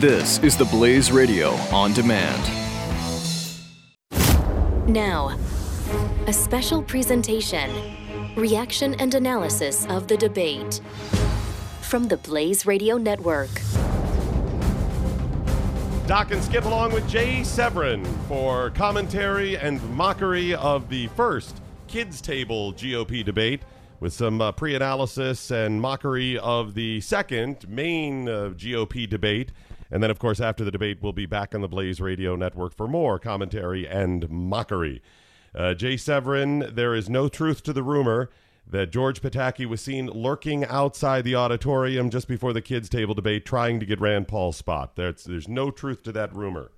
This is the Blaze Radio on demand. Now, a special presentation reaction and analysis of the debate from the Blaze Radio Network. Doc and Skip along with Jay Severin for commentary and mockery of the first Kids Table GOP debate with some uh, pre analysis and mockery of the second main uh, GOP debate. And then, of course, after the debate, we'll be back on the Blaze Radio Network for more commentary and mockery. Uh, Jay Severin, there is no truth to the rumor that George Pataki was seen lurking outside the auditorium just before the kids' table debate trying to get Rand Paul's spot. There's, there's no truth to that rumor.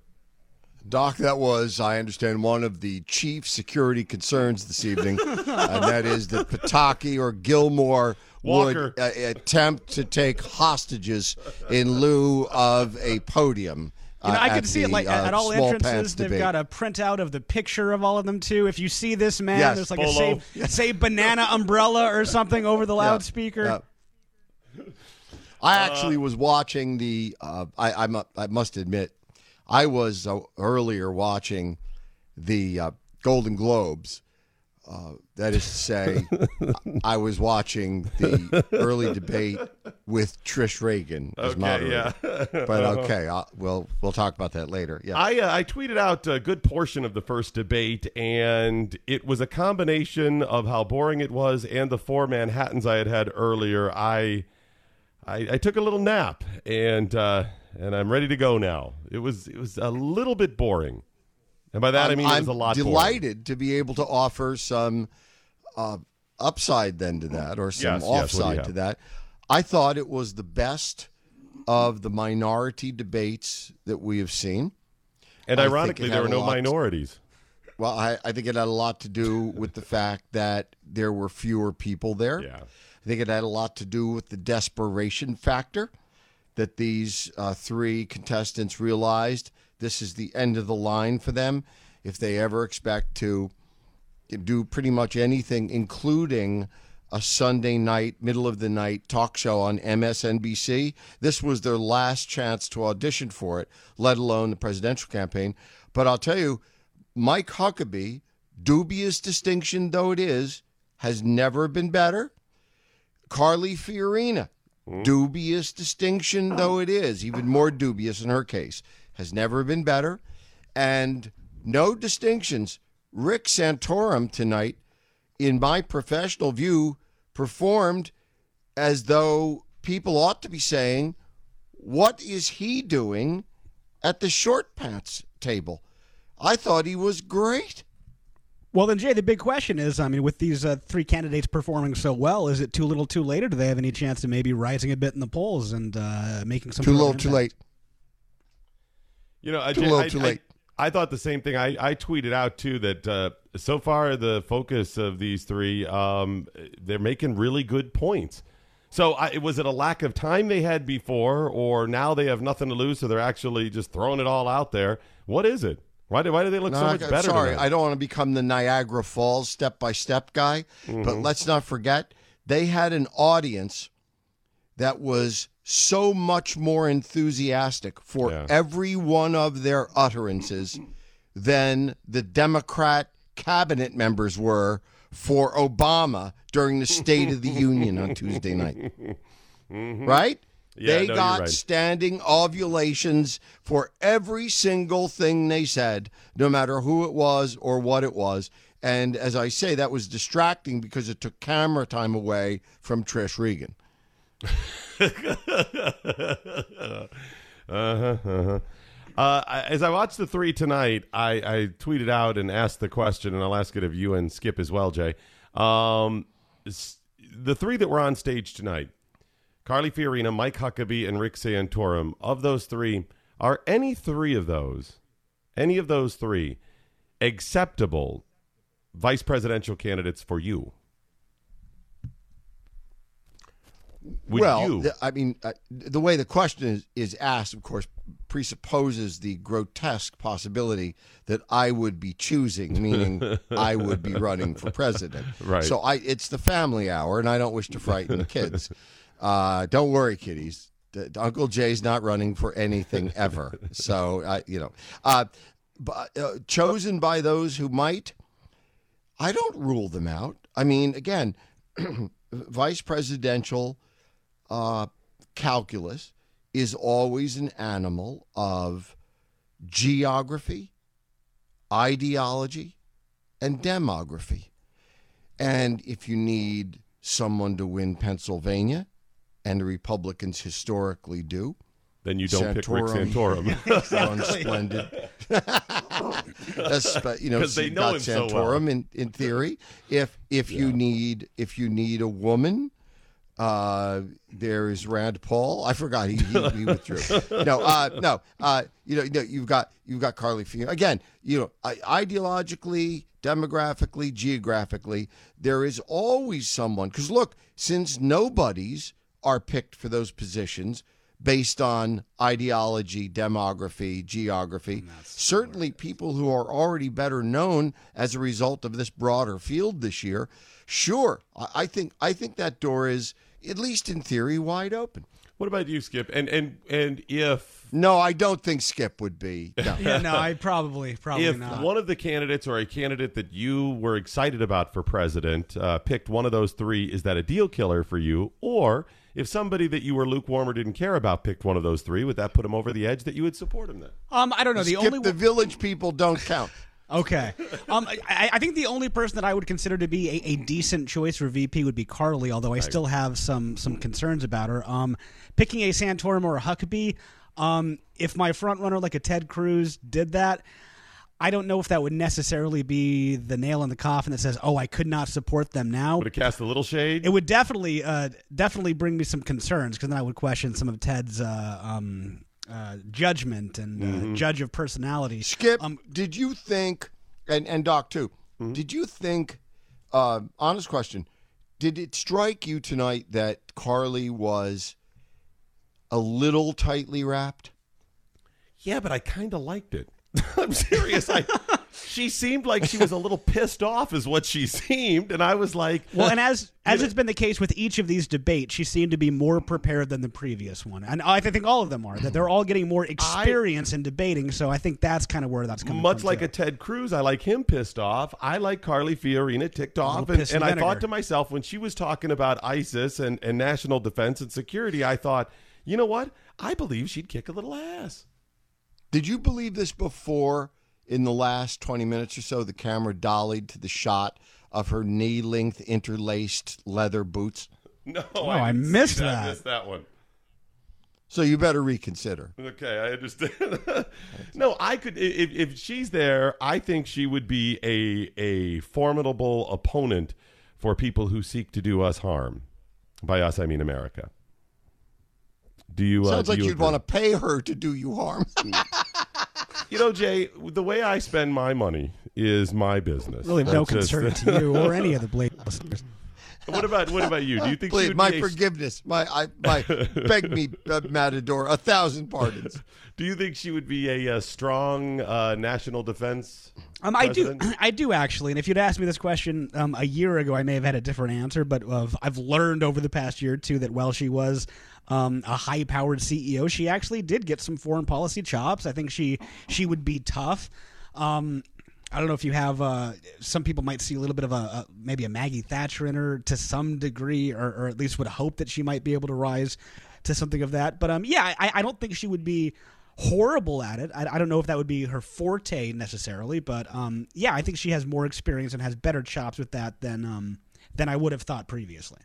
Doc, that was, I understand, one of the chief security concerns this evening, and that is that Pataki or Gilmore Walker. would uh, attempt to take hostages in lieu of a podium. You know, uh, I at can see it the, like uh, at all small entrances. They've debate. got a printout of the picture of all of them too. If you see this man, Yes, there's like Bolo. a say, say banana umbrella or something over the loudspeaker. Yeah. I actually was watching the. Uh, I, I mu- I must admit, I was uh, earlier watching the uh, Golden Globes. Uh, that is to say, I was watching the early debate with Trish Regan as Okay, moderator. yeah. but okay, I'll, we'll we'll talk about that later. Yeah. I uh, I tweeted out a good portion of the first debate, and it was a combination of how boring it was and the four Manhattans I had had earlier. I I, I took a little nap, and uh, and I'm ready to go now. It was it was a little bit boring, and by that i I'm- mean I'm a lot. delighted to be able to offer some uh, upside then to that, or some Yes, yes, what do you offside have? to that. I thought it was the best of the minority debates that we have seen. And ironically, there were no minorities. Well, I, I think it had a lot to do with the fact that there were fewer people there. Yeah. I think it had a lot to do with the desperation factor that these uh, three contestants realized this is the end of the line for them if they ever expect to do pretty much anything, including a Sunday night, middle of the night talk show on MSNBC. This was their last chance to audition for it, let alone the presidential campaign. But I'll tell you, Mike Huckabee, dubious distinction though it is, has never been better. Carly Fiorina, hmm? dubious distinction though it is, even more dubious in her case, has never been better. And no distinctions. Rick Santorum tonight, in my professional view, performed as though people ought to be saying, What is he doing at the short pants table? I thought he was great. Well, then, Jay, the big question is: I mean, with these uh, three candidates performing so well, is it too little, too late, or do they have any chance of maybe rising a bit in the polls and uh, making some Too little, too late. You know, I, Too little, I- too late. I, thought the same thing. I, I tweeted out too that uh, so far the focus of these three, um, they're making really good points. So I, was it a lack of time they had before, or now they have nothing to lose, so they're actually just throwing it all out there? What is it? Why do why do they look so much I- better? Sorry? I don't want to become the Niagara Falls step by step guy, Mm-hmm. but let's not forget they had an audience that was so much more enthusiastic for Yeah. every one of their utterances than the Democrat cabinet members were for Obama during the State of the Union on Tuesday night. Mm-hmm. Right? Yeah, they no, got right. standing ovulations for every single thing they said, no matter who it was or what it was. And as I say, that was distracting because it took camera time away from Trish Regan. Uh-huh, uh-huh. Uh, as I watched the three tonight, I, I tweeted out and asked the question, and I'll ask it of you and Skip as well, Jay. Um, the three that were on stage tonight, Carly Fiorina, Mike Huckabee, and Rick Santorum, of those three, are any three of those, any of those three, acceptable vice presidential candidates for you? Would well, you? I mean, uh, the way the question is, is asked, of course, presupposes the grotesque possibility that I would be choosing, meaning I would be running for president. Right. So I, it's the family hour, and I don't wish to frighten the kids. Uh, don't worry, kiddies. Uncle Jay's not running for anything ever. so, uh, you know, uh, but, uh, chosen by those who might. I don't rule them out. I mean, again, vice presidential uh, calculus is always an animal of geography, ideology, and demography. And if you need someone to win Pennsylvania, and the Republicans historically do, Then you don't pick Rick Santorum. Santorum. splendid. That's, you know, they know got him so Santorum well. in, in theory. If if you need if you need a woman, uh, there is Rand Paul. I forgot he, he, he withdrew. No, uh, no. Uh, you know, you know, you've got you've got Carly Fiorina again. You know, ideologically, demographically, geographically, there is always someone. Because look, since nobodies are picked for those positions based on ideology, demography, geography, certainly people who are already better known as a result of this broader field this year. Sure, I I think I think that door is at least in theory wide open. what about you, Skip? And and and if No, I don't think Skip would be. No. Yeah, no, I probably probably not. if not. one of the candidates or a candidate that you were excited about for president uh, picked one of those three, is that a deal killer for you? Or if somebody that you were lukewarm or didn't care about picked one of those three, would that put him over the edge that you would support him then? um, I don't know. The Skip only the one- village people don't count. Okay. Um, I, I think the only person that I would consider to be a, a decent choice for VP would be Carly, although I still have some some concerns about her. Um, picking a Santorum or a Huckabee, um, if my front runner like a Ted Cruz did that, I don't know if that would necessarily be the nail in the coffin that says, "Oh, I could not support them now." Would it cast a little shade? It would definitely uh, definitely bring me some concerns because then I would question some of Ted's uh, um, uh, judgment and uh, judge of personality. Skip, Um, did you think, and, and Doc too, did you think, uh, honest question, did it strike you tonight that Carly was a little tightly wrapped? yeah, but I kind of liked it. I'm serious. I, she seemed like she was a little pissed off, is what she seemed, and I was like, Well, and as as it's been the case with each of these debates, she seemed to be more prepared than the previous one, and I think all of them are. That they're all getting more experience in debating. So I think that's kind of where that's coming. From. Much from, like too. a Ted Cruz, I like him pissed off. I like Carly Fiorina ticked oh, off. And, and and I thought to myself, when she was talking about ISIS and, and national defense and security, I thought, you know what? I believe she'd kick a little ass. Did you believe this before in the last 20 minutes or so? The camera dollied to the shot of her knee length interlaced leather boots. No, Oh, I didn't missed that. that. I missed that one. So you better reconsider. Okay, I understand. no, I could if, if she's there, I think she would be a a formidable opponent for people who seek to do us harm. By us, I mean America. Do you? Sounds uh, like do you you'd want to pay her to do you harm. You know, Jay, the way I spend my money is my business. really no concern to you or any of the Blaze listeners. What about what about you? Do you think she Please, would my be a, forgiveness. My, I, my, beg me, uh, Matador, a thousand pardons. Do you think she would be a, uh strong uh, national defense? Um, I do. I do actually. And if you'd asked me this question um, a year ago, I may have had a different answer. But uh, I've learned over the past year or two that while she was um, a high-powered CEO, she actually did get some foreign policy chops. I think she she would be tough. Um, I don't know if you have. Uh, some people might see a little bit of a, a maybe a Maggie Thatcher in her to some degree, or, or at least would hope that she might be able to rise to something of that. But um, yeah, I, I don't think she would be horrible at it. I, I don't know if that would be her forte necessarily, but um, yeah, I think she has more experience and has better chops with that than um, than I would have thought previously.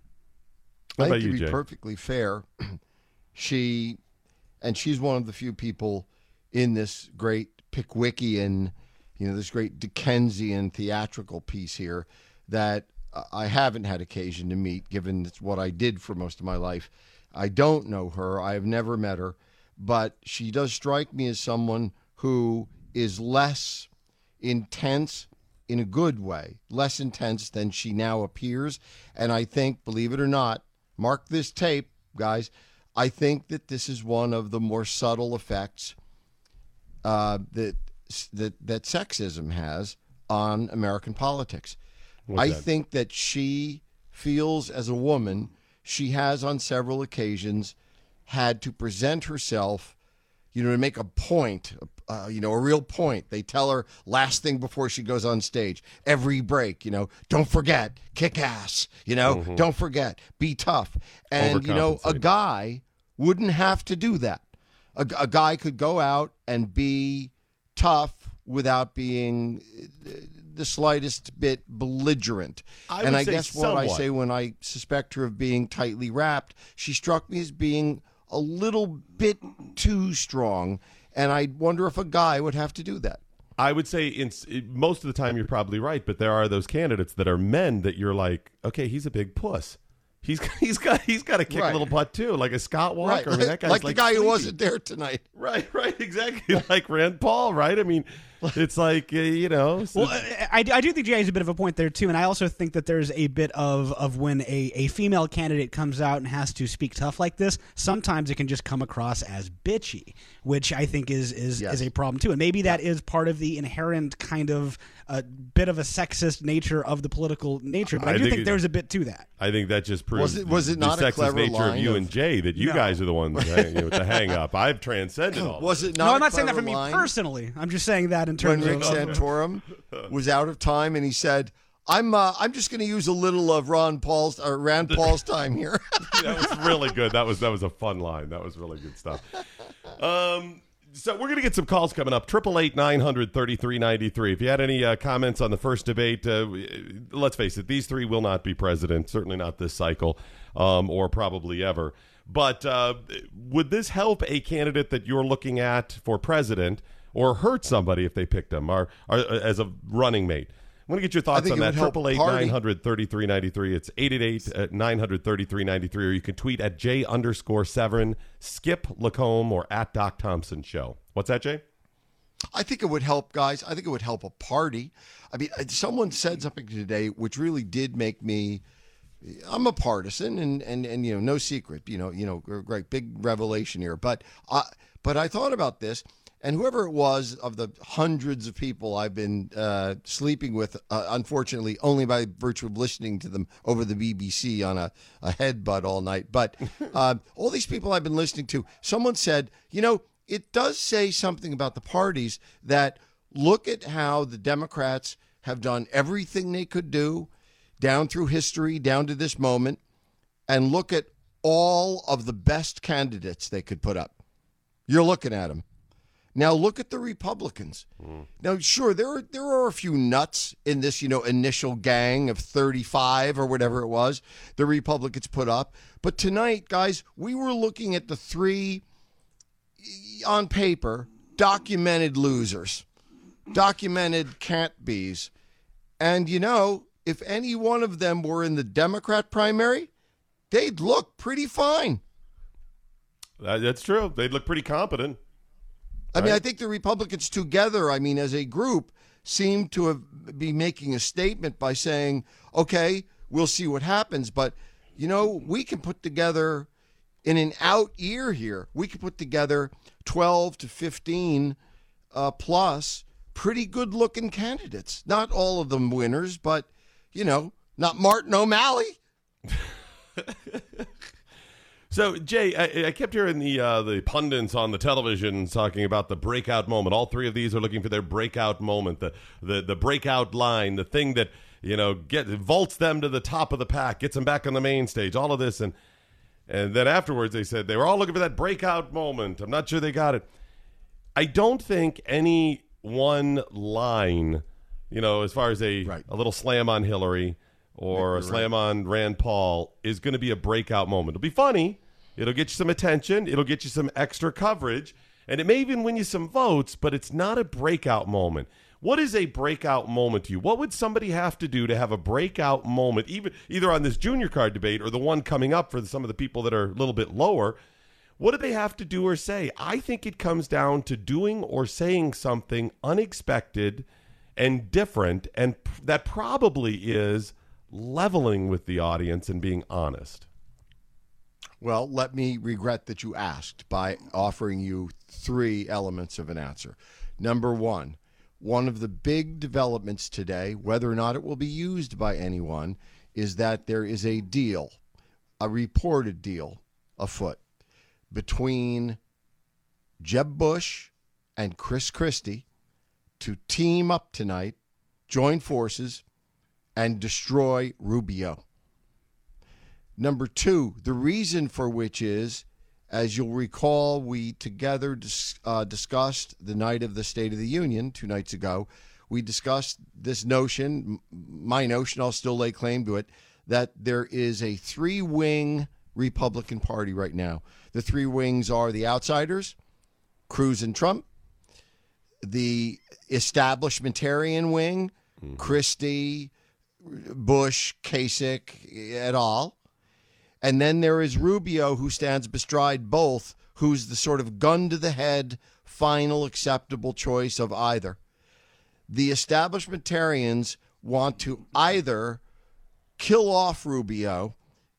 What I think you, to be Jay? perfectly fair, she, and she's one of the few people in this great Pickwickian, you know, this great Dickensian theatrical piece here that I haven't had occasion to meet, given it's what I did for most of my life. I don't know her. I have never met her, but she does strike me as someone who is less intense in a good way, less intense than she now appears. And I think, believe it or not, mark this tape, guys. I think that this is one of the more subtle effects uh, that that that sexism has on American politics. I that? think that she feels, as a woman, she has on several occasions had to present herself, you know, to make a point, uh, you know, a real point. They tell her last thing before she goes on stage, every break, you know, don't forget, kick ass, you know, don't forget, be tough. And, you know, a guy wouldn't have to do that. A, a guy could go out and be tough without being the slightest bit belligerent. I and I guess what I say when I suspect her of being tightly wrapped, she struck me as being a little bit too strong. And I wonder if a guy would have to do that. I would say in most of the time you're probably right, but there are those candidates that are men that you're like, okay, he's a big puss. He's he's got he's got to kick Right. a little butt too, like a Scott Walker. Right. I mean, that guy's like, like, the guy who wasn't there tonight. Right, right, exactly. like Rand Paul, right? I mean, it's like uh, you know. so- Well, I, I do think Jay has a bit of a point there too, and I also think that there's a bit of of when a, a female candidate comes out and has to speak tough like this. Sometimes it can just come across as bitchy, which I think is is, Yes. is a problem too, and maybe that is part of the inherent kind of uh, bit of a sexist nature of the political nature. But I, I do think think, it- there's a bit to that. I think that just proves Was it- was it the not a sexist clever nature of you of- and Jay that you No. guys are the ones hang, you know, with the hang up. I've transcended all. Was it not? no, I'm not saying that for me personally. I'm just saying that in terms when terms Rick of. Santorum was out of time and he said, "I'm uh, I'm just going to use a little of Ron Paul's or Rand Paul's time here." that was really good. That was that was a fun line. That was really good stuff. Um, so we're gonna get some calls coming up. Triple eight nine hundred thirty three ninety three. If you had any uh, comments on the first debate, uh, let's face it, these three will not be president. Certainly not this cycle, um, or probably ever. But uh, would this help a candidate that you're looking at for president, or hurt somebody if they picked them, as a running mate? I'm to get your thoughts on that. Triple eight nine hundred thirty three ninety three. It's eight eight eight at nine hundred thirty three ninety three, or you can tweet at J underscore Severin, Skip LaCombe, or at Doc Thompson Show. What's that, Jay? I think it would help, guys. I think it would help a party. I mean, uh, someone said something today which really did make me. I'm a partisan, and and and you know, no secret. You know, you know, great big revelation here. But I, but I thought about this, and whoever it was of the hundreds of people I've been uh, sleeping with, uh, unfortunately, only by virtue of listening to them over the BBC on a, a headbutt all night. But uh, all these people I've been listening to, someone said, you know, it does say something about the parties that look at how the Democrats have done everything they could do down through history, down to this moment, and look at all of the best candidates they could put up. You're looking at them. Now look at the Republicans. Hmm. Now, sure, there are there are a few nuts in this, you know, initial gang of 35 or whatever it was the Republicans put up. But tonight, guys, we were looking at the three eh, on paper documented losers, documented can't be's. And you know, if any one of them were in the Democrat primary, they'd look pretty fine. That's true. They'd look pretty competent. I mean, I think the Republicans together, I mean, as a group, seem to have be making a statement by saying, "Okay, we'll see what happens," but you know, we can put together in an out year here. We can put together twelve to fifteen uh, plus pretty good-looking candidates. Not all of them winners, but you know, not Martin O'Malley. So, Jay, I, I kept hearing the uh, the pundits on the television talking about the breakout moment. All three of these are looking for their breakout moment, the the the breakout line, the thing that you know get vaults them to the top of the pack, gets them back on the main stage. All of this, and and then afterwards they said they were all looking for that breakout moment. I'm not sure they got it. I don't think any one line, you know, as far as a Right. a little slam on Hillary or a slam on Rand Paul is going to be a breakout moment. It'll be funny. It'll get you some attention. It'll get you some extra coverage, and it may even win you some votes. But it's not a breakout moment. What is a breakout moment to you? What would somebody have to do to have a breakout moment, even either on this junior card debate or the one coming up for some of the people that are a little bit lower? What do they have to do or say? I think it comes down to doing or saying something unexpected and different, and that probably is leveling with the audience and being honest. Well, let me regret that you asked by offering you three elements of an answer. Number one, one of the big developments today, whether or not it will be used by anyone, is that there is a deal, a reported deal afoot between Jeb Bush and Chris Christie to team up tonight, join forces, and destroy Rubio. Number two, the reason for which is, as you'll recall, we together dis- uh, discussed the night of the State of the Union two nights ago. We discussed this notion, my notion, I'll still lay claim to it, that there is a three wing Republican Party right now. The three wings are the outsiders, Cruz and Trump, the establishmentarian wing, Christie, Bush, Kasich, et al. And then there is Rubio, who stands bestride both, who's the sort of gun to the head, final acceptable choice of either. The establishmentarians want to either kill off Rubio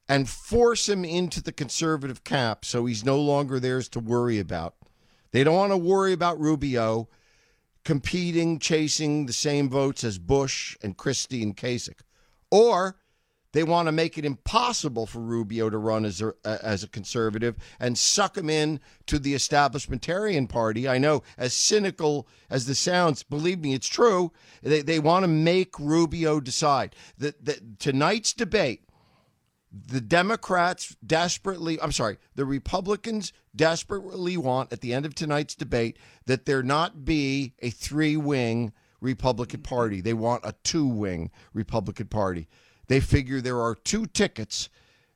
and force him into the conservative camp so he's no longer theirs to worry about. They don't want to worry about Rubio competing, chasing the same votes as Bush and Christie and Kasich. Or they want to make it impossible for Rubio to run as a, as a conservative and suck him in to the establishmentarian party. I know, as cynical as this sounds, believe me, it's true. They, they want to make Rubio decide. that the, tonight's debate, the Democrats desperately, I'm sorry, the Republicans desperately want at the end of tonight's debate that there not be a three wing Republican Party. They want a two wing Republican Party. They figure there are two tickets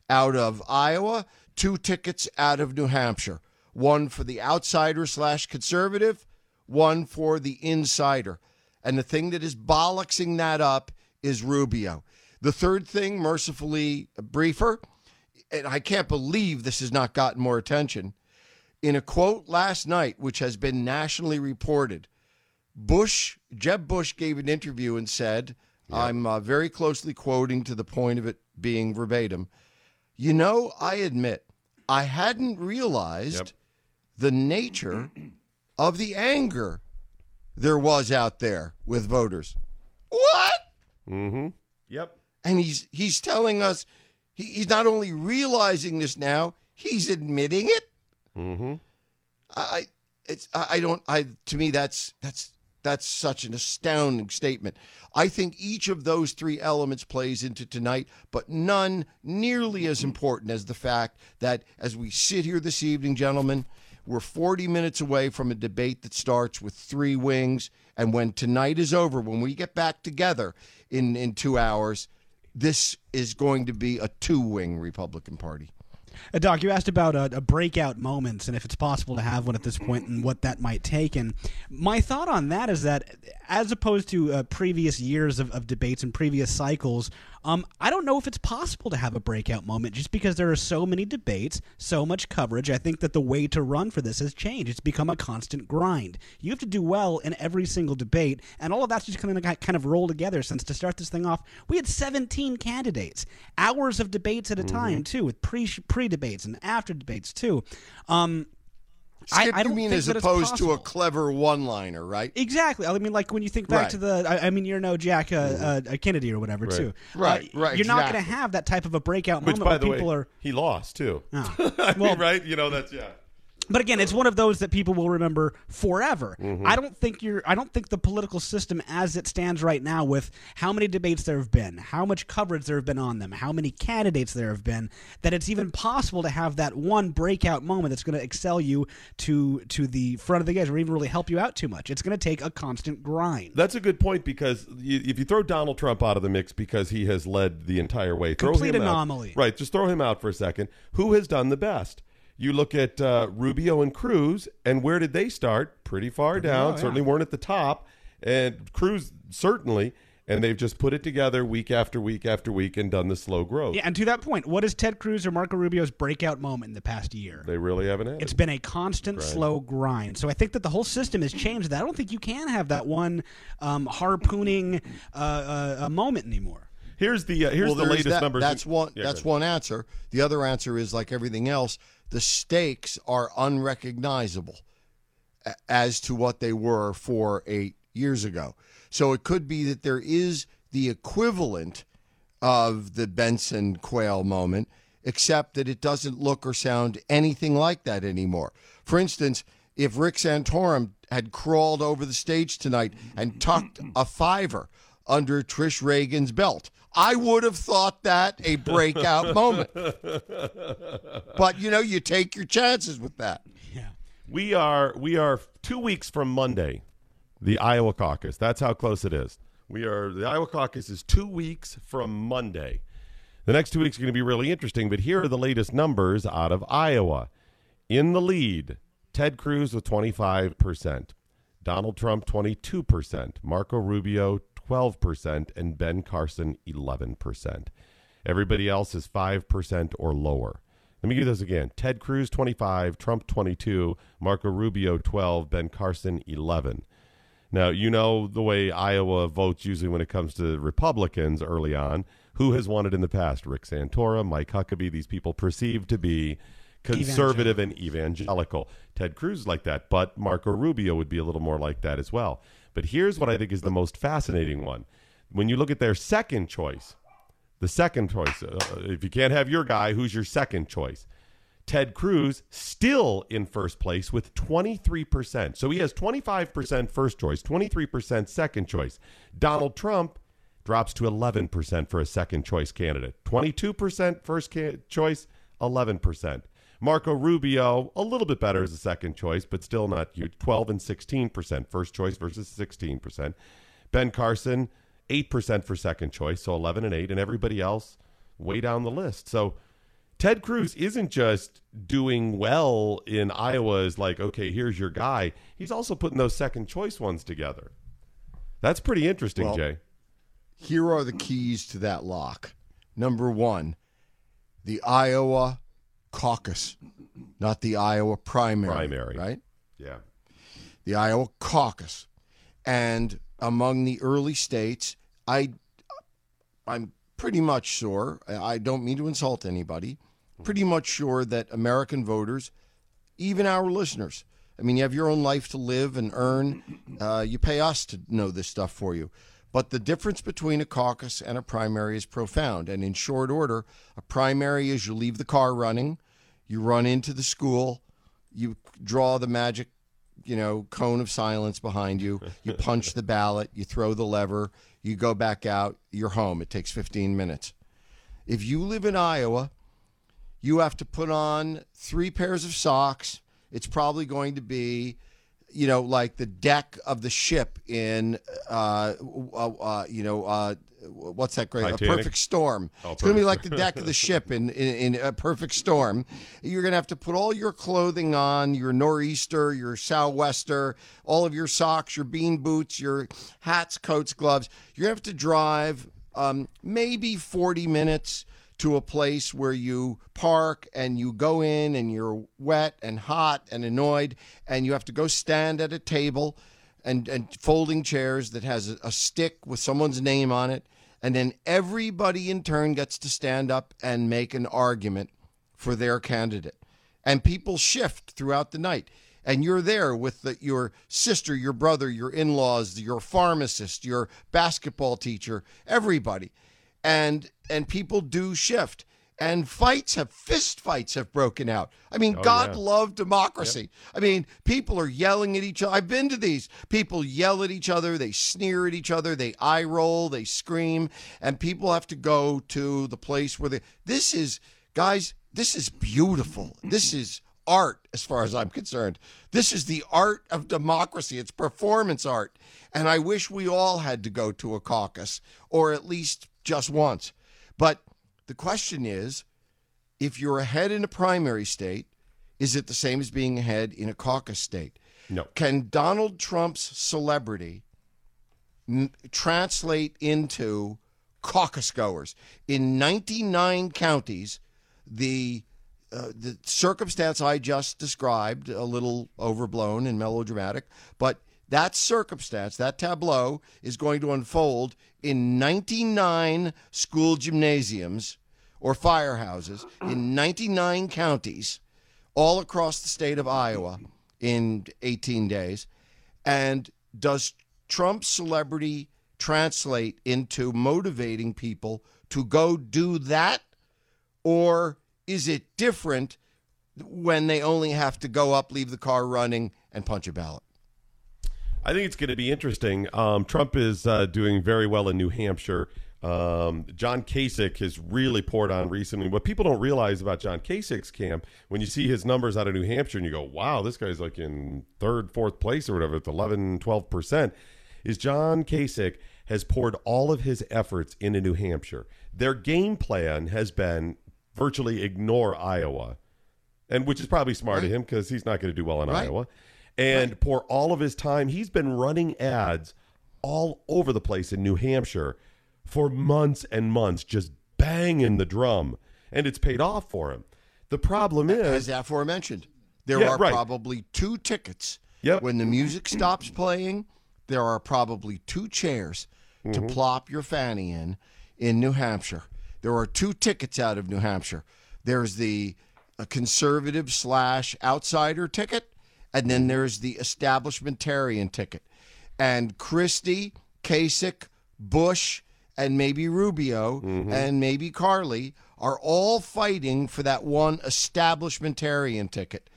out of Iowa, two tickets out of New Hampshire, one for the outsider slash conservative, one for the insider. And the thing that is bollocksing that up is Rubio. The third thing, mercifully briefer, and I can't believe this has not gotten more attention. In a quote last night, which has been nationally reported, Bush, Jeb Bush gave an interview and said, I'm uh, very closely quoting to the point of it being verbatim. You know, I admit, I hadn't realized Yep. the nature of the anger there was out there with voters. What? Mm-hmm. Yep. And he's he's telling us he, he's not only realizing this now, he's admitting it. Mm-hmm. I it's I I don't I to me that's that's that's such an astounding statement. I think each of those three elements plays into tonight, but none nearly as important as the fact that as we sit here this evening, gentlemen, we're 40 minutes away from a debate that starts with three wings. And when tonight is over, when we get back together in, in two hours, this is going to be a two wing Republican Party. Uh, Doc, you asked about a breakout moments and if it's possible to have one at this point and what that might take. And my thought on that is that, as opposed to uh, previous years of, of debates and previous cycles, um, I don't know if it's possible to have a breakout moment just because there are so many debates, so much coverage. I think that the way to run for this has changed. It's become a constant grind. You have to do well in every single debate, and all of that's just kind of kind of roll together. Since to start this thing off, we had 17 candidates, hours of debates at a time too, with pre pre debates and after debates too. Um, Skip, I you don't mean think as that opposed to a clever one liner, right? Exactly. I mean, like when you think back Right. to the, I, I mean, you're no Jack uh, uh, Kennedy or whatever, too. Mm-hmm. Right, Uh, right, You're not going to have that type of a breakout Which, moment by where the people way, are. he lost too. Oh. I mean, Well- right? You know, that's yeah. But again, it's one of those that people will remember forever. Mm-hmm. I don't think you're. I don't think the political system, as it stands right now, with how many debates there have been, how much coverage there have been on them, how many candidates there have been, that it's even possible to have that one breakout moment that's going to excel you to to the front of the guys, or even really help you out too much. It's going to take a constant grind. That's a good point because you, if you throw Donald Trump out of the mix because he has led the entire way, throw Complete him out. anomaly. Right, just throw him out for a second. Who has done the best? You look at uh, Rubio and Cruz, and where did they start? Pretty far down. yeah. Certainly weren't at the top, and Cruz certainly. And they've just put it together week after week after week and done the slow growth. Yeah, and to that point, what is Ted Cruz or Marco Rubio's breakout moment in the past year? They really haven't had It's it. been a constant, slow grind. So I think that the whole system has changed. That I don't think you can have that one um, harpooning uh, uh, uh, moment anymore. Here's the uh, here's well, the latest that, numbers. That's one. Yeah, that's go one answer. The other answer is like everything else. The stakes are unrecognizable as to what they were four, eight years ago. So it could be that there is the equivalent of the Bentsen Quayle moment. except that it doesn't look or sound anything like that anymore. For instance, if Rick Santorum had crawled over the stage tonight and tucked a fiver under Trish Regan's belt, I would have thought that a breakout moment. But you know, you take your chances with that. Yeah. We are we are two weeks from Monday, the Iowa caucus. That's how close it is. We are the Iowa caucus is two weeks from Monday. The next two weeks are going to be really interesting. But here are the latest numbers out of Iowa. In the lead, Ted Cruz with twenty five percent, Donald Trump twenty two percent, Marco Rubio twelve percent, and Ben Carson eleven percent. Everybody else is five percent or lower. Let me give this again. Ted Cruz 25, Trump 22, Marco Rubio 12, Ben Carson 11. Now, you know the way Iowa votes usually when it comes to Republicans early on. Who has won it in the past? Rick Santorum, Mike Huckabee, these people perceived to be conservative and evangelical. Ted Cruz is like that, but Marco Rubio would be a little more like that as well. But here's what I think is the most fascinating one. When you look at their second choice, the second choice. Uh, if you can't have your guy, who's your second choice? Ted Cruz still in first place with 23%. So he has 25% first choice, 23% second choice. Donald Trump drops to 11% for a second choice candidate. 22% first ca- choice, 11%. Marco Rubio, a little bit better as a second choice, but still not huge. 12 and 16% first choice versus 16%. Ben Carson, 8% for second choice, so 11 and 8, and everybody else way down the list. So Ted Cruz isn't just doing well in Iowa as like, okay, here's your guy. He's also putting those second choice ones together. That's pretty interesting, Well, Jay. Here are the keys to that lock. Number one, the Iowa caucus, not the Iowa primary. Primary. Right? Yeah. the Iowa caucus. And among the early states, I I'm pretty much sure, I don't mean to insult anybody, pretty much sure that American voters, even our listeners, I mean, you have your own life to live and earn. Uh, you pay us to know this stuff for you. But the difference between a caucus and a primary is profound. And in short order, a primary is you leave the car running, you run into the school, you draw the magic you know, cone of silence behind you. You punch the ballot, you throw the lever, you go back out, you're home. It takes 15 minutes. If you live in Iowa, you have to put on three pairs of socks. It's probably going to be, you know, like the deck of the ship in, uh, uh, uh, you know, uh, what's that great? A perfect storm. Oh, it's going to be like the deck of the ship in, in, in a perfect storm. You're going to have to put all your clothing on, your nor'easter, your sou'wester, all of your socks, your bean boots, your hats, coats, gloves. You're going to have to drive um, maybe 40 minutes to a place where you park and you go in and you're wet and hot and annoyed and you have to go stand at a table and, and folding chairs that has a, stick with someone's name on it and then everybody in turn gets to stand up and make an argument for their candidate. And people shift throughout the night. And you're there with the, your sister your brother your in-laws your pharmacist your basketball teacher everybody and and people do shift. And fights have fist fights have broken out. I mean Oh, god yeah. love democracy. I mean people are yelling at each other i've been to these. People yell at each other they sneer at each other they eye roll they scream and people have to go to the place where they this is guys this is beautiful. This is art as far as i'm concerned. This is the art of democracy. It's performance art. And i wish we all had to go to a caucus or at least just once but the question is if you're ahead in a primary state, is it the same as being ahead in a caucus state? No. Can Donald Trump's celebrity n- translate into caucus goers? In 99 counties, the uh, the circumstance I just described, a little overblown and melodramatic, but that circumstance, that tableau, is going to unfold in 99 school gymnasiums or firehouses in 99 counties all across the state of Iowa in 18 days. And does Trump's celebrity translate into motivating people to go do that? Or is it different when they only have to go up, leave the car running, and punch a ballot? I think it's going to be interesting. Um, Trump is uh, doing very well in New Hampshire. Um, John Kasich has really poured on recently. What people don't realize about John Kasich's camp, when you see his numbers out of New Hampshire and you go, wow, this guy's like in third, fourth place or whatever, it's 11, 12%, is John Kasich has poured all of his efforts into New Hampshire. Their game plan has been virtually ignore Iowa, and which is probably smart Right. of him because he's not going to do well in Right. Iowa, and pour all of his time. He's been running ads all over the place in New Hampshire for months and months, just banging the drum, and it's paid off for him. The problem is, As aforementioned, there Yeah, are right. probably two tickets. Yep. When the music stops playing, there are probably two chairs to Mm-hmm. plop your fanny in in New Hampshire. There are two tickets out of New Hampshire. There's the uh, conservative slash outsider ticket, and then there's the establishmentarian ticket. And Christie, Kasich, Bush, and maybe Rubio mm-hmm. and maybe Carly are all fighting for that one establishmentarian ticket.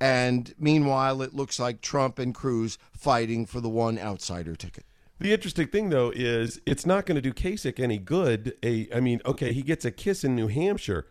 And meanwhile, it looks like Trump and Cruz fighting for the one outsider ticket. The interesting thing, though, is it's not going to do Kasich any good. A, I mean, okay, he gets a kiss in New Hampshire,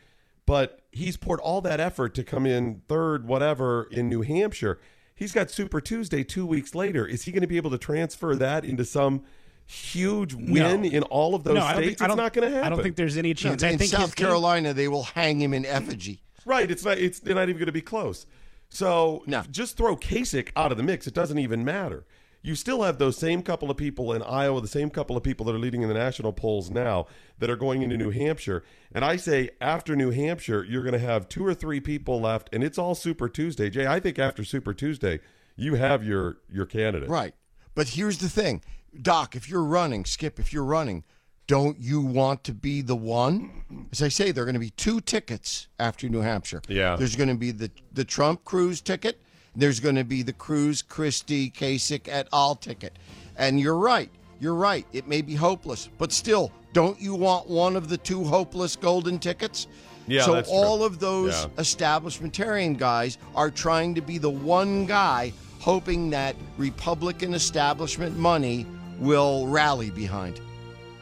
but he's poured all that effort to come in third, whatever, in New Hampshire. He's got Super Tuesday two weeks later. Is he going to be able to transfer that into some huge win No. in all of those no, I don't states? think, I it's don't, going to happen. I don't think there's any chance. I in think South his game- Carolina, they will hang him in effigy. Right. It's not. It's they're not even going to be close. So No. just throw Kasich out of the mix. It doesn't even matter. You still have those same couple of people in Iowa, the same couple of people that are leading in the national polls now that are going into New Hampshire. And I say after New Hampshire, you're going to have two or three people left, and it's all Super Tuesday. Jay, I think after Super Tuesday, you have your your candidate. Right. But here's the thing Doc, if you're running, Skip, if you're running, don't you want to be the one? As I say, there are going to be two tickets after New Hampshire. Yeah. There's going to be the, the Trump Cruz ticket. There's going to be the Cruz, Christie, Kasich et al. ticket. And you're right. You're right. It may be hopeless, but still, don't you want one of the two hopeless golden tickets? Yeah, So that's true. all of those Yeah. establishmentarian guys are trying to be the one guy hoping that Republican establishment money will rally behind.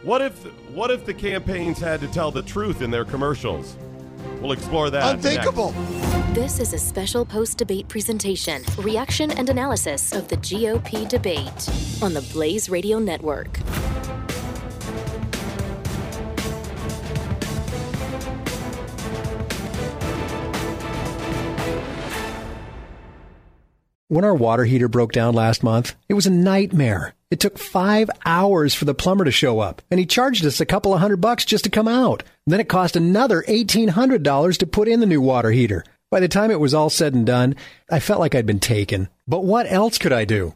What if what if the campaigns had to tell the truth in their commercials? We'll explore that. next. Unthinkable. This is a special post debate presentation, reaction and analysis of the GOP debate on the Blaze Radio Network. When our water heater broke down last month, it was a nightmare. It took five hours for the plumber to show up, and he charged us a couple of hundred bucks just to come out. Then it cost another $1,800 to put in the new water heater. By the time it was all said and done, I felt like I'd been taken. But what else could I do?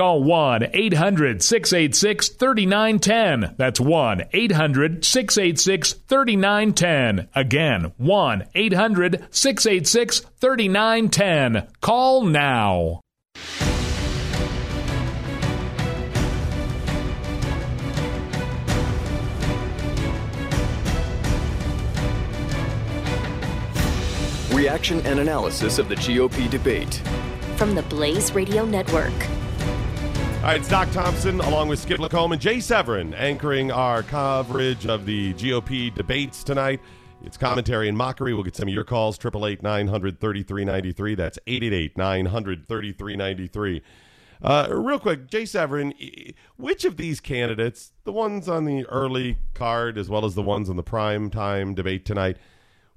call 1 800 686 3910. That's 1 800 686 3910. Again, 1 800 686 3910. Call now. Reaction and analysis of the GOP debate. From the Blaze Radio Network. All right, it's Doc Thompson along with Skip LaCombe and Jay Severin anchoring our coverage of the GOP debates tonight. It's commentary and mockery. We'll get some of your calls. 888 900 3393. That's 888 900 3393. Uh, real quick, Jay Severin, which of these candidates, the ones on the early card as well as the ones on the prime time debate tonight,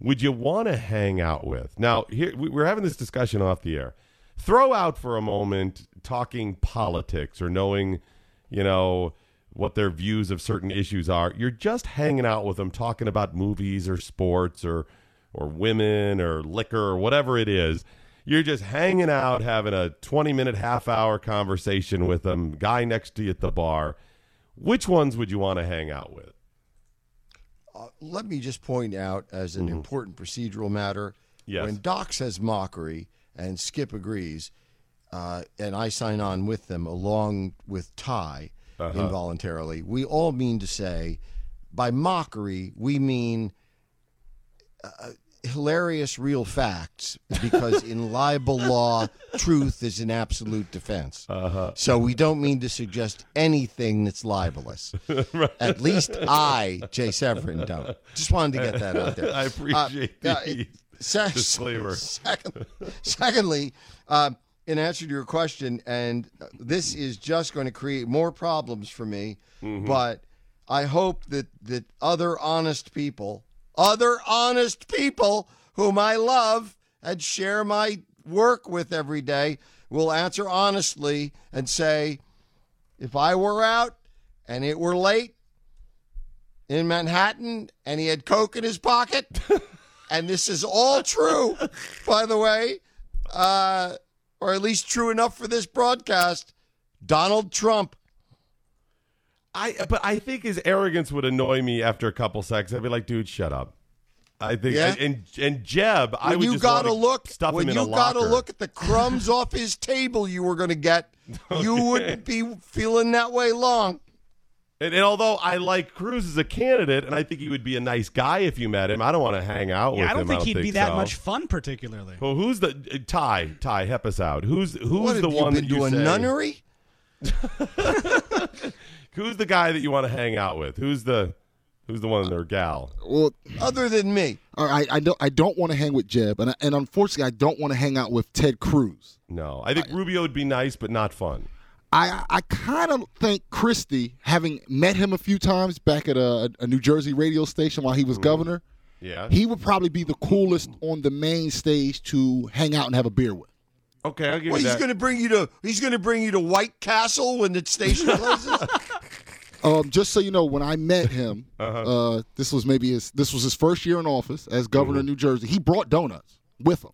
would you want to hang out with? Now, here we're having this discussion off the air. Throw out for a moment talking politics or knowing, you know, what their views of certain issues are. You're just hanging out with them, talking about movies or sports or or women or liquor or whatever it is. You're just hanging out, having a 20 minute, half hour conversation with them, guy next to you at the bar. Which ones would you want to hang out with? Uh, let me just point out as an important procedural matter Mm-hmm. Yes. when Doc says mockery and Skip agrees, uh, and I sign on with them along with Ty Uh-huh. involuntarily, we all mean to say by mockery, we mean uh, hilarious real facts because in libel law, truth is an absolute defense. Uh-huh. So we don't mean to suggest anything that's libelous. At least I, Jay Severin, don't. Just wanted to get that out there. I appreciate the uh, disclaimer. Second, secondly, uh, in answer to your question, and uh, this is just going to create more problems for me, Mm-hmm. but I hope that that other honest people, other honest people whom I love and share my work with every day, will answer honestly and say, if I were out and it were late in Manhattan and he had coke in his pocket, and this is all true, by the way, uh, or at least true enough for this broadcast. Donald Trump. I but I think his arrogance would annoy me after a couple seconds. I'd be like, dude, shut up. I think Yeah? and and Jeb, I When would you just got to wanna look, stuff when you got to look at the crumbs off his table you were going to get, you wouldn't be feeling that way long. And, and although I like Cruz as a candidate, and I think he would be a nice guy if you met him, I don't want to hang out Yeah, with him. I don't him. think he'd be that so. much fun, particularly. Well, who's the uh, Ty? Ty, help us out. Who's who's What the have you one been that you to a say? nunnery? Who's the guy that you want to hang out with? Who's the who's the one or gal? Well, Other than me, all right, I don't. I don't want to hang with Jeb, and I, and unfortunately, I don't want to hang out with Ted Cruz. No, I think Rubio would be nice, but not fun. I I kind of think Christie, having met him a few times back at a, a New Jersey radio station while he was governor, Yeah. he would probably be the coolest on the main stage to hang out and have a beer with. okay, I'll give well, you he's that. going to bring you to he's going to bring you to White Castle when the station closes. Um, just so you know, when I met him, Uh-huh. uh this was maybe his this was his first year in office as governor Mm-hmm. of New Jersey. He brought donuts with him.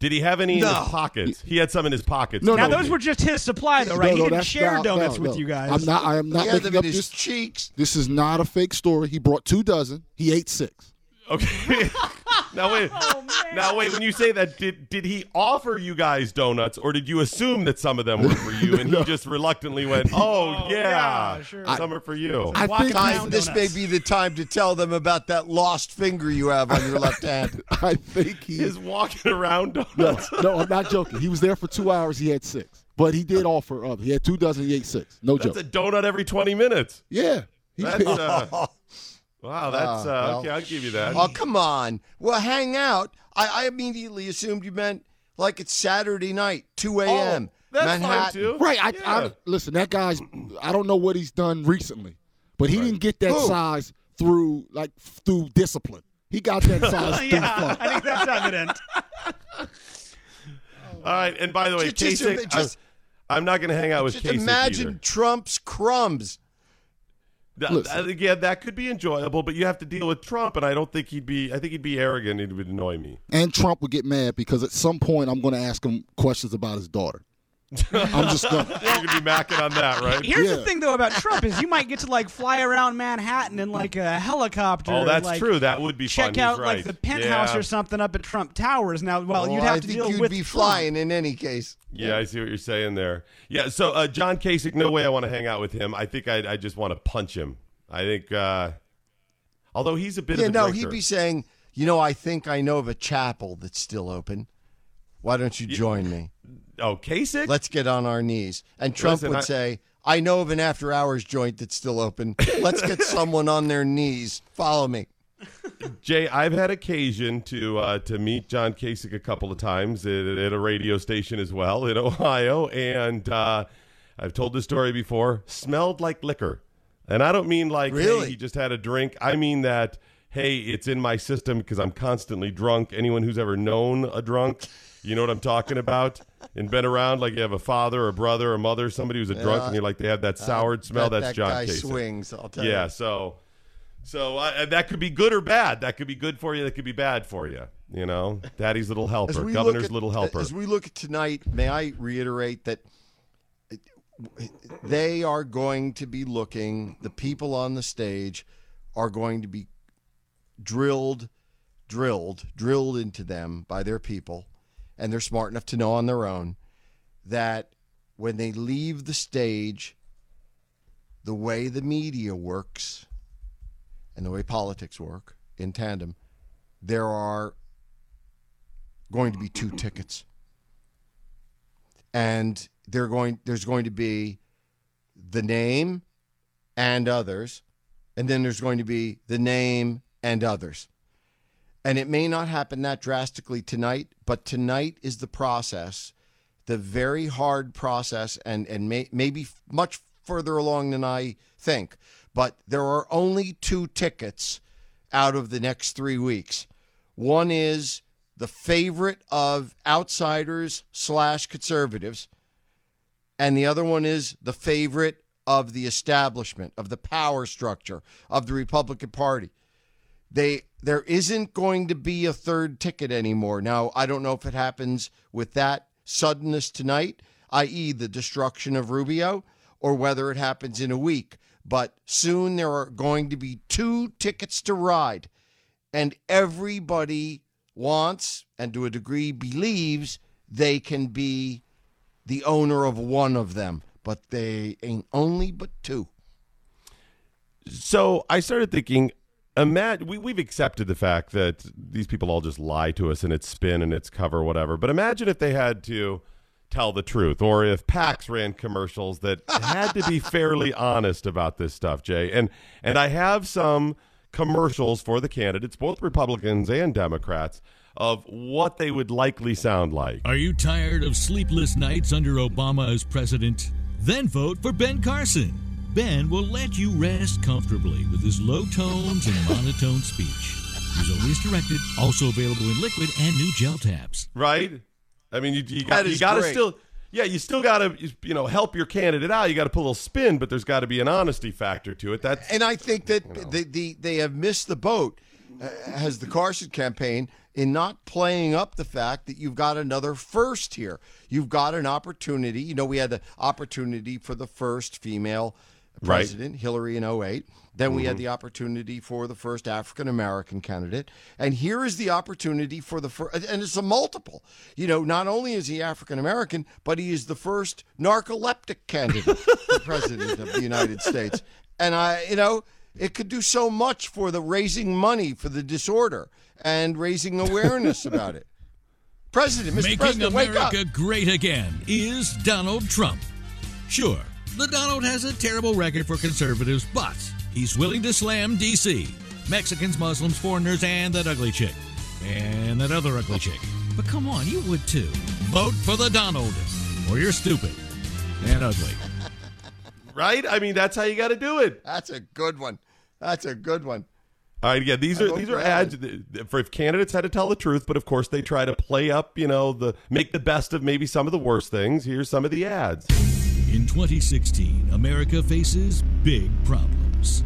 Did he have any in his pockets? He had some in his pockets. No, Now no. those were just his supply, though, right? No, he no, didn't share not- donuts no, with no. you guys. I'm not. I am not he had them making in up his this. cheeks. This is not a fake story. He brought two dozen. He ate six. Okay. now wait. Oh, now wait. When you say that, did did he offer you guys donuts, or did you assume that some of them were for you, and he just reluctantly went, "Oh, yeah, yeah, sure. some are for you." I think around he's- Time, this may be the time to tell them about that lost finger you have on your left hand. I think he. is walking around No, donuts. no, no, I'm not joking. He was there for two hours. He had six, but he did offer up. He had two dozen. He ate six. No That's joke. a donut every twenty minutes. yeah. That's uh, wow. That's uh, well. okay. I'll give you that. Oh, come on. Well, hang out. I, I immediately assumed you meant like it's Saturday night, 2 a.m. Oh, that's fine too. Right. I, I listen. That guy's. I don't know what he's done recently, but he didn't get that Who? size through like through discipline. He got that size through yeah, fun. I think that's evident. All right. And by the way, Just- just- Kasich, just- I, am not going to hang out with Casey. Just Kasich imagine either. Trump's crumbs. Th- Listen. again, that could be enjoyable, but you have to deal with Trump, and I don't think he'd be. I think he'd be arrogant. It would annoy me. And Trump would get mad because at some point I'm going to ask him questions about his daughter. I'm just going. You're going to be macking on that, right? Here's Yeah. the thing, though, about Trump is you might get to like fly around Manhattan in like a helicopter. Oh, that's like, true. That would be check fun. He's out right. like the penthouse yeah. or something up at Trump Towers. Now, well, Oh, you'd have I to think deal you'd with be Trump. flying in any case. Yeah, I see what you're saying there. Yeah, so uh, John Kasich, no way I want to hang out with him. I think I, I just want to punch him. I think, uh, although he's a bit Yeah, of a no, drinker. he'd be saying, you know, I think I know of a chapel that's still open. Why don't you join me? Oh, Kasich? Let's get on our knees. And Trump Listen, would I- say, I know of an after hours joint that's still open. Let's get someone on their knees. Follow me. Jay, I've had occasion to uh, to meet John Kasich a couple of times at, at a radio station as well in Ohio, and uh, I've told this story before. Smelled like liquor, and I don't mean like hey, he just had a drink. I mean that hey, it's in my system because I'm constantly drunk. Anyone who's ever known a drunk, you know what I'm talking about, and been around like you have a father, or brother, or mother, somebody who's a drunk, and you're like they have that soured smell. That's that John guy Kasich. swings, I'll tell Yeah, you. so So uh, that could be good or bad. That could be good for you. That could be bad for you. You know, Daddy's little helper, Governor's at- little helper. As we look at tonight, may I reiterate that they are going to be looking, the people on the stage are going to be drilled, drilled, drilled into them by their people, and they're smart enough to know on their own that when they leave the stage, the way the media works and the way politics work in tandem, there are going to be two tickets. And they're going there's going to be the name and others, and then there's going to be the name and others. And it may not happen that drastically tonight, but tonight is the process, the very hard process, and, and may, maybe much further along than I think. But there are only two tickets out of the next three weeks. One is the favorite of outsiders slash conservatives, and the other one is the favorite of the establishment, of the power structure of the Republican Party. They there isn't going to be a third ticket anymore. Now, I don't know if it happens with that suddenness tonight, i.e., the destruction of Rubio, or whether it happens in a week. But soon there are going to be two tickets to ride, and everybody wants and to a degree believes they can be the owner of one of them, but they ain't only but two. So I started thinking, imagine we, we've accepted the fact that these people all just lie to us and it's spin and it's cover, whatever. But imagine if they had to tell the truth, or if PACs ran commercials that had to be fairly honest about this stuff, Jay. And and I have some commercials for the candidates, both Republicans and Democrats, of what they would likely sound like. Are you tired of sleepless nights under Obama as president? Then vote for Ben Carson. Ben will let you rest comfortably with his low tones and monotone speech. He's always directed, also available in liquid and new gel tabs. Right? I mean, you, you got you got to great. still. Yeah, you still got to, you know, help your candidate out. You got to put a little spin, but there's got to be an honesty factor to it. That's And I think that the, the they have missed the boat, uh, has the Carson campaign, in not playing up the fact that you've got another first here. You've got an opportunity. You know, we had the opportunity for the first female Right. president, Hillary in 08. Then we had mm-hmm. the opportunity for the first African American candidate. And here is the opportunity for the first, and it's a multiple. You know, not only is he African American, but he is the first narcoleptic candidate for president of the United States. And I, you know, it could do so much for the raising money for the disorder and raising awareness about it. President, Mr. Making President. America great again is Donald Trump. Sure, the Donald has a terrible record for conservatives, but he's willing to slam D.C., Mexicans, Muslims, foreigners, and that ugly chick. And that other ugly chick. But come on, you would too. Vote for the Donald, or you're stupid and ugly. right. I mean, that's how you got to do it. That's a good one. That's a good one. All right, yeah, these are these are ads for if candidates had to tell the truth, but of course they try to play up, you know, the make the best of maybe some of the worst things. Here's some of the ads. In 2016, America faces big problems,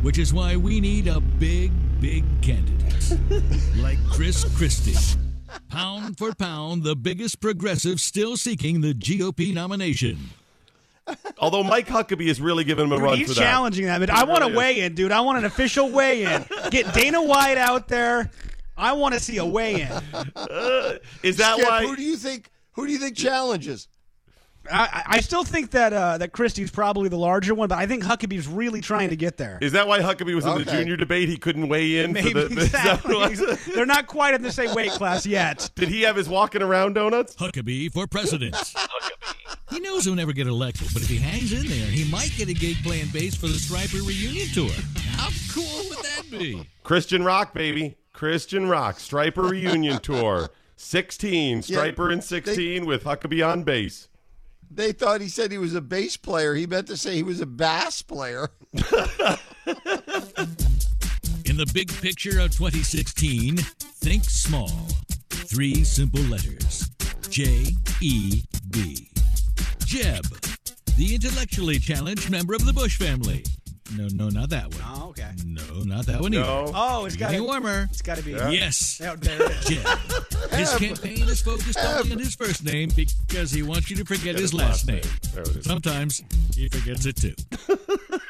which is why we need a big, big candidate like Chris Christie. Pound for pound, the biggest progressive still seeking the GOP nomination. Although Mike Huckabee is really giving him a Dude, run he's for that. He's challenging that. But I want a weigh in, dude. I want an official weigh in. Get Dana White out there. I want to see a weigh in. Uh, is that Skip, why? who do you think? Who do you think challenges? I, I still think that uh, that Christie's probably the larger one, but I think Huckabee's really trying to get there. Is that why Huckabee was in the junior debate? He couldn't weigh in. Maybe for the, exactly. what it was? They're not quite in the same weight class yet. Did he have his walking around donuts? Huckabee for president. He knows he'll never get elected, but if he hangs in there, he might get a gig playing bass for the Stryper reunion tour. How cool would that be? Christian Rock, baby. Christian Rock. Stryper reunion tour. 16. Stryper in 16 with Huckabee on bass. They thought he said he was a bass player. He meant to say he was a bass player. In the big picture of 2016, think small. Three simple letters J E B. Jeb, the intellectually challenged member of the Bush family. No, no, not that one. Oh, okay. No. No, not that one either. No. Oh, it's got to be warmer. It's got to be. Yes. Oh, there it is. Jeff. His campaign is focused only on his first name because he wants you to forget his last name. There it is. Sometimes he forgets it too.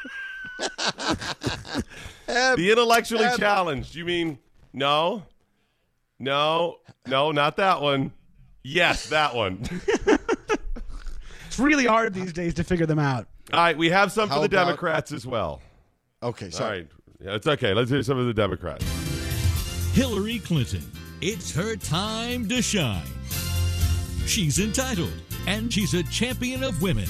The intellectually challenged. You mean no, no, no, not that one. Yes, that one. It's really hard these days to figure them out. All right, we have some How for the about- Democrats as well. Okay, sorry. right, yeah, it's okay. Let's hear some of the Democrats. Hillary Clinton. It's her time to shine. She's entitled, and she's a champion of women.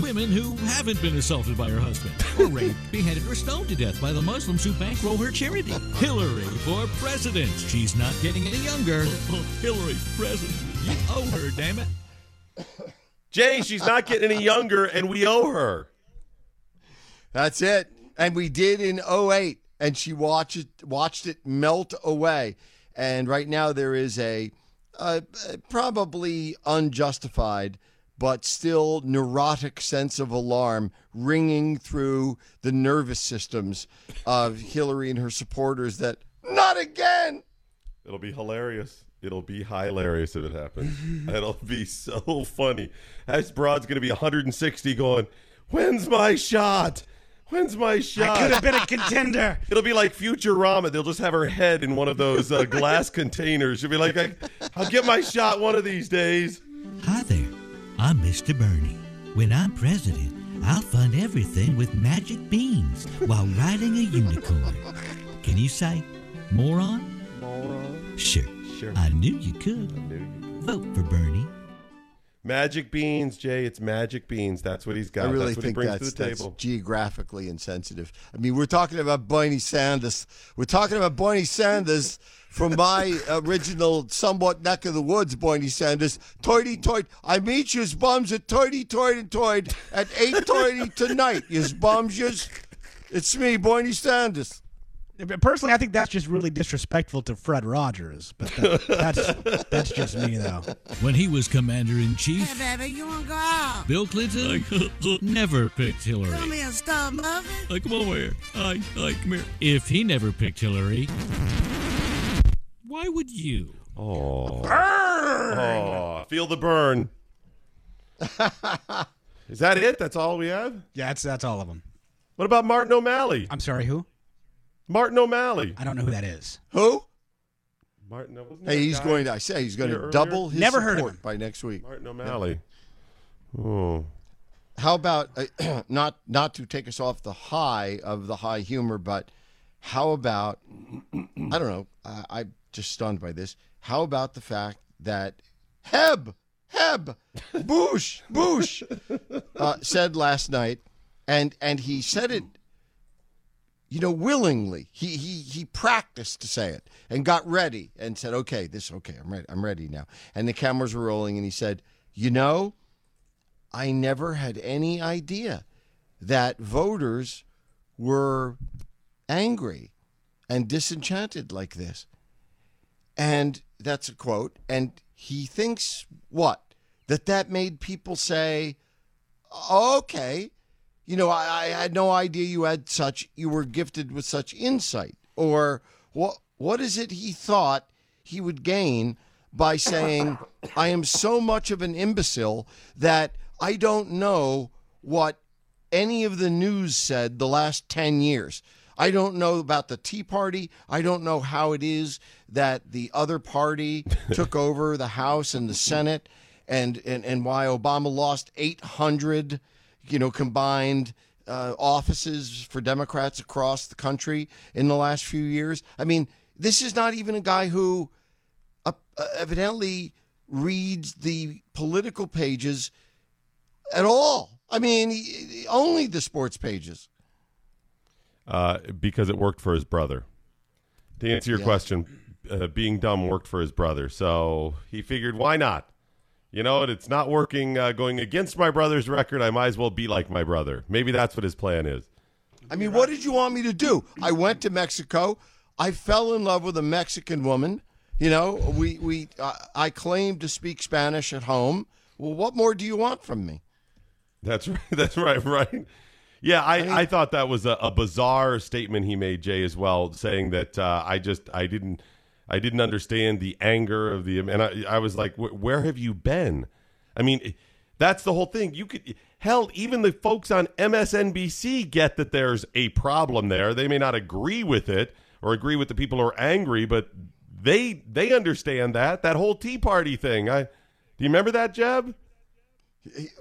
Women who haven't been assaulted by her husband, or raped, beheaded, or stoned to death by the Muslims who bankroll her charity. Hillary for president. She's not getting any younger. Hillary president. You owe her, damn it. Jay, she's not getting any younger, and we owe her. That's it. And we did in 08 and she watched it watched it melt away. And right now there is a, a probably unjustified but still neurotic sense of alarm ringing through the nervous systems of Hillary and her supporters that not again. It'll be hilarious. It'll be hilarious if it happens. It'll be so funny. This broad's going to be 160 going, When's my shot? When's my shot? I Could have been a contender. It'll be like Futurama. They'll just have her head in one of those uh, glass containers. She'll be like, I, I'll get my shot one of these days. Hi there, I'm Mr. Bernie. When I'm president, I'll fund everything with magic beans while riding a unicorn. Can you say moron? Moron. Sure. Sure. I knew you could. Vote for Bernie. Magic beans, Jay. It's magic beans. That's what he's got. I really that's what think he brings that's, to the that's geographically insensitive. I mean, we're talking about Bernie Sanders. We're talking about Bernie Sanders from my original, somewhat neck of the woods, Bernie Sanders. Toity toit. I meet yous bums at toity toit and toit at 8.30 tonight. Yous bums, yous. It's me, Bernie Sanders. Personally, I think that's just really disrespectful to Fred Rogers. But that, that's that's just me, though. When he was commander in chief, Hey, baby, you want to go out? Bill Clinton never picked Hillary. Come here, stop muffin. Like, come over here. Hi, hi, come here. If he never picked Hillary, why would you? Oh. burn! Oh, feel the burn. Is that it? That's all we have? Yeah, that's that's all of them. What about Martin O'Malley? I'm sorry, who? Martin O'Malley. I don't know who that is. Who? Martin, wasn't Hey, he's guy going to, I say, he's going to double his Never heard of support him. by next week. Martin O'Malley. Oh. How about uh, not not to take us off the high of the high humor, but how about I don't know. I, I'm just stunned by this. How about the fact that Heb Heb Bush Bush uh, said last night, and and he said it, you know, willingly. He he he practiced to say it and got ready and said, "Okay, this okay. I'm ready. I'm ready now." And the cameras were rolling, and he said, "You know." I never had any idea that voters were angry and disenchanted like this. And that's a quote. And he thinks what? That that made people say, okay, you know, I, I had no idea you had such, you were gifted with such insight. Or what, what is it he thought he would gain by saying, I am so much of an imbecile that I don't know what any of the news said the last 10 years. I don't know about the Tea Party. I don't know how it is that the other party took over the House and the Senate and, and, and why Obama lost 800, you know, combined uh, offices for Democrats across the country in the last few years. I mean, this is not even a guy who uh, evidently reads the political pages at all. I mean, he- only the sports pages. Uh, because it worked for his brother. To answer your Yeah. question, uh, being dumb worked for his brother. So he figured, why not? You know, it's not working uh, going against my brother's record. I might as well be like my brother. Maybe that's what his plan is. I mean, what did you want me to do? I went to Mexico. I fell in love with a Mexican woman. You know, we we uh, I claimed to speak Spanish at home. Well, what more do you want from me? That's right. That's right. Right. Yeah, I, I, thought that was a, a, bizarre statement he made, Jay, as well, saying that uh, I just I didn't I didn't understand the anger of the and I, I was like, where have you been? I mean, that's the whole thing. You could hell, even the folks on MSNBC get that there's a problem there. They may not agree with it or agree with the people who are angry, but they they understand that that whole Tea Party thing. I do you remember that, Jeb?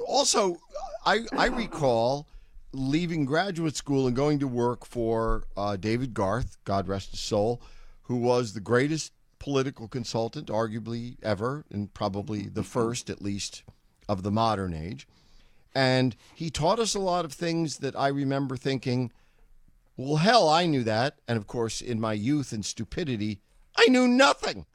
Also, I I recall leaving graduate school and going to work for uh, David Garth, God rest his soul, who was the greatest political consultant, arguably ever, and probably the first, at least, of the modern age. And he taught us a lot of things that I remember thinking, well, hell, I knew that. And of course, in my youth and stupidity, I knew nothing.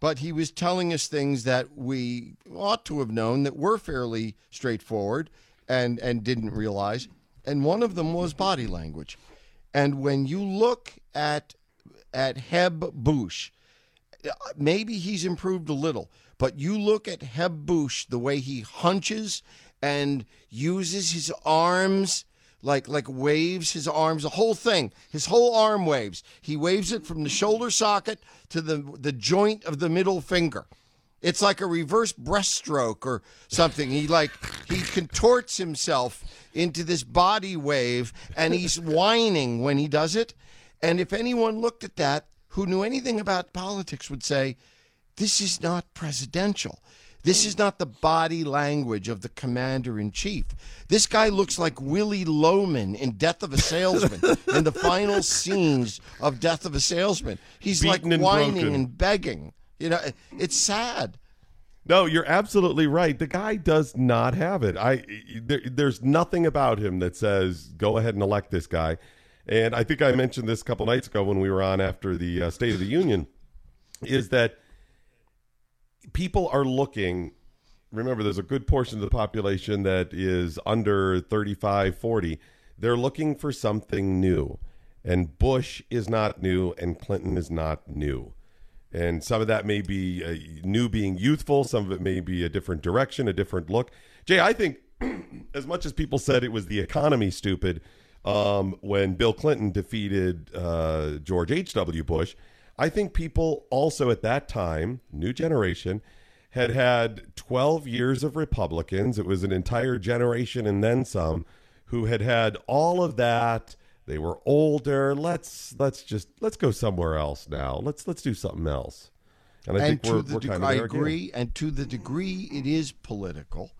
But he was telling us things that we ought to have known that were fairly straightforward and, and didn't realize. And one of them was body language. And when you look at at Heb Bush, maybe he's improved a little, but you look at Heb Bush, the way he hunches and uses his arms like like waves his arms the whole thing his whole arm waves. He waves it from the shoulder socket to the the joint of the middle finger. It's like a reverse breaststroke or something. He like he contorts himself into this body wave and he's whining when he does it and if anyone looked at that who knew anything about politics would say this is not presidential this is not the body language of the commander in chief. This guy looks like Willy Loman in Death of a Salesman in the final scenes of Death of a Salesman. He's Beaten like and whining broken. and begging. You know, it's sad. No, you're absolutely right. The guy does not have it. I there, there's nothing about him that says go ahead and elect this guy. And I think I mentioned this a couple nights ago when we were on after the uh, State of the Union. Is that people are looking remember there's a good portion of the population that is under 35 40 they're looking for something new and bush is not new and clinton is not new and some of that may be uh, new being youthful some of it may be a different direction a different look jay i think as much as people said it was the economy stupid um, when bill clinton defeated uh, george h.w bush I think people also at that time, new generation, had had 12 years of Republicans. It was an entire generation and then some who had had all of that. They were older. Let's let's just let's go somewhere else now. Let's let's do something else. And I and think we're, we're deg- kind of I there again. agree, and to the degree it is political,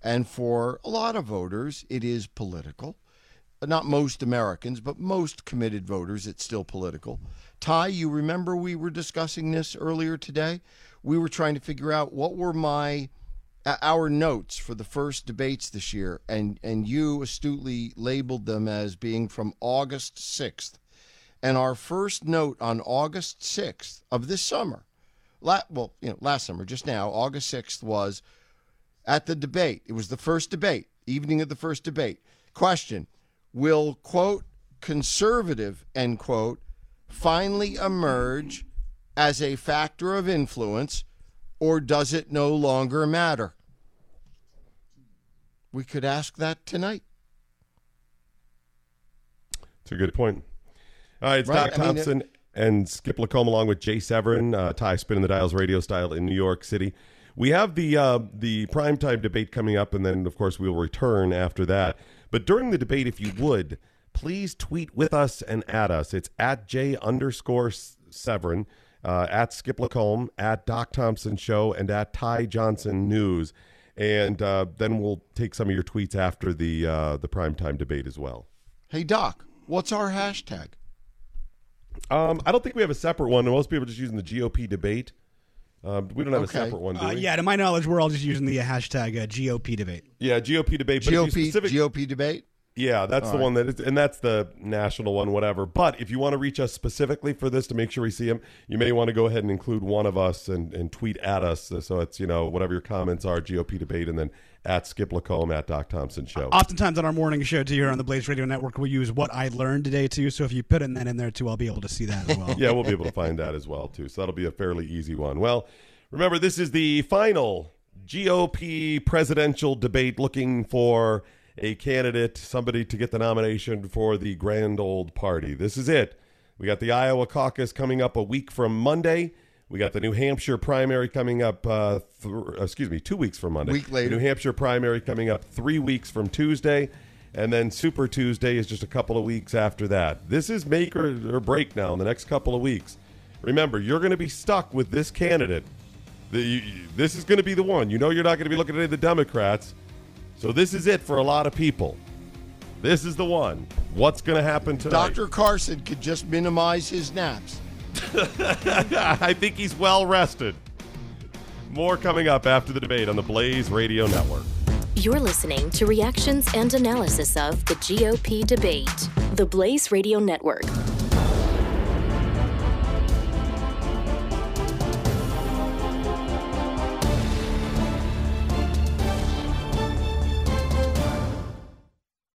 and for a lot of voters it is political. Not most Americans, but most committed voters, it's still political. Ty, you remember we were discussing this earlier today? We were trying to figure out what were my uh, our notes for the first debates this year, and and you astutely labeled them as being from August sixth. And our first note on August sixth of this summer, la- well, you know, last summer, just now, August sixth was at the debate. It was the first debate, evening of the first debate. Question: Will quote conservative end quote finally emerge as a factor of influence, or does it no longer matter? We could ask that tonight. It's a good point. All right, it's Right, Doc I mean, Thompson and Skip LaCombe along with Jay Severin, uh, Ty spinning the dials radio style in New York City. We have the uh, the primetime debate coming up, and then of course we will return after that. But during the debate, if you would, please tweet with us and at us. It's at J underscore Severin, uh, at Skip LaCombe, at Doc Thompson Show, and at Ty Johnson News. And uh, then we'll take some of your tweets after the uh, the primetime debate as well. Hey Doc, what's our hashtag? Um, I don't think we have a separate one. Most people are just using the GOP debate. Um, we don't have Okay. a separate one, do Uh, yeah, to my knowledge, we're all just using the hashtag uh, GOP debate. Yeah, GOP debate. But GOP specific- GOP debate. Yeah, that's All the right. one that is, and that's the national one, whatever. But if you want to reach us specifically for this to make sure we see them, you may want to go ahead and include one of us and, and tweet at us. So it's, you know, whatever your comments are, GOP debate, and then at Skip LaCombe, at Doc Thompson Show. Oftentimes on our morning show too here on the Blaze Radio Network, we use what I learned today too. So if you put in that in there too, I'll be able to see that as well. yeah, we'll be able to find that as well too. So that'll be a fairly easy one. Well, remember this is the final GOP presidential debate looking for a candidate, somebody to get the nomination for the grand old party. This is it. We got the Iowa caucus coming up a week from Monday. We got the New Hampshire primary coming up, uh, th- excuse me, two weeks from Monday. Week later. The New Hampshire primary coming up three weeks from Tuesday. And then Super Tuesday is just a couple of weeks after that. This is make or, or break now in the next couple of weeks. Remember, you're going to be stuck with this candidate. The, you, this is going to be the one. You know you're not going to be looking at any of the Democrats. So this is it for a lot of people. This is the one. What's going to happen tonight? Dr. Carson could just minimize his naps. I think he's well rested. More coming up after the debate on the Blaze Radio Network. You're listening to reactions and analysis of the GOP debate. The Blaze Radio Network.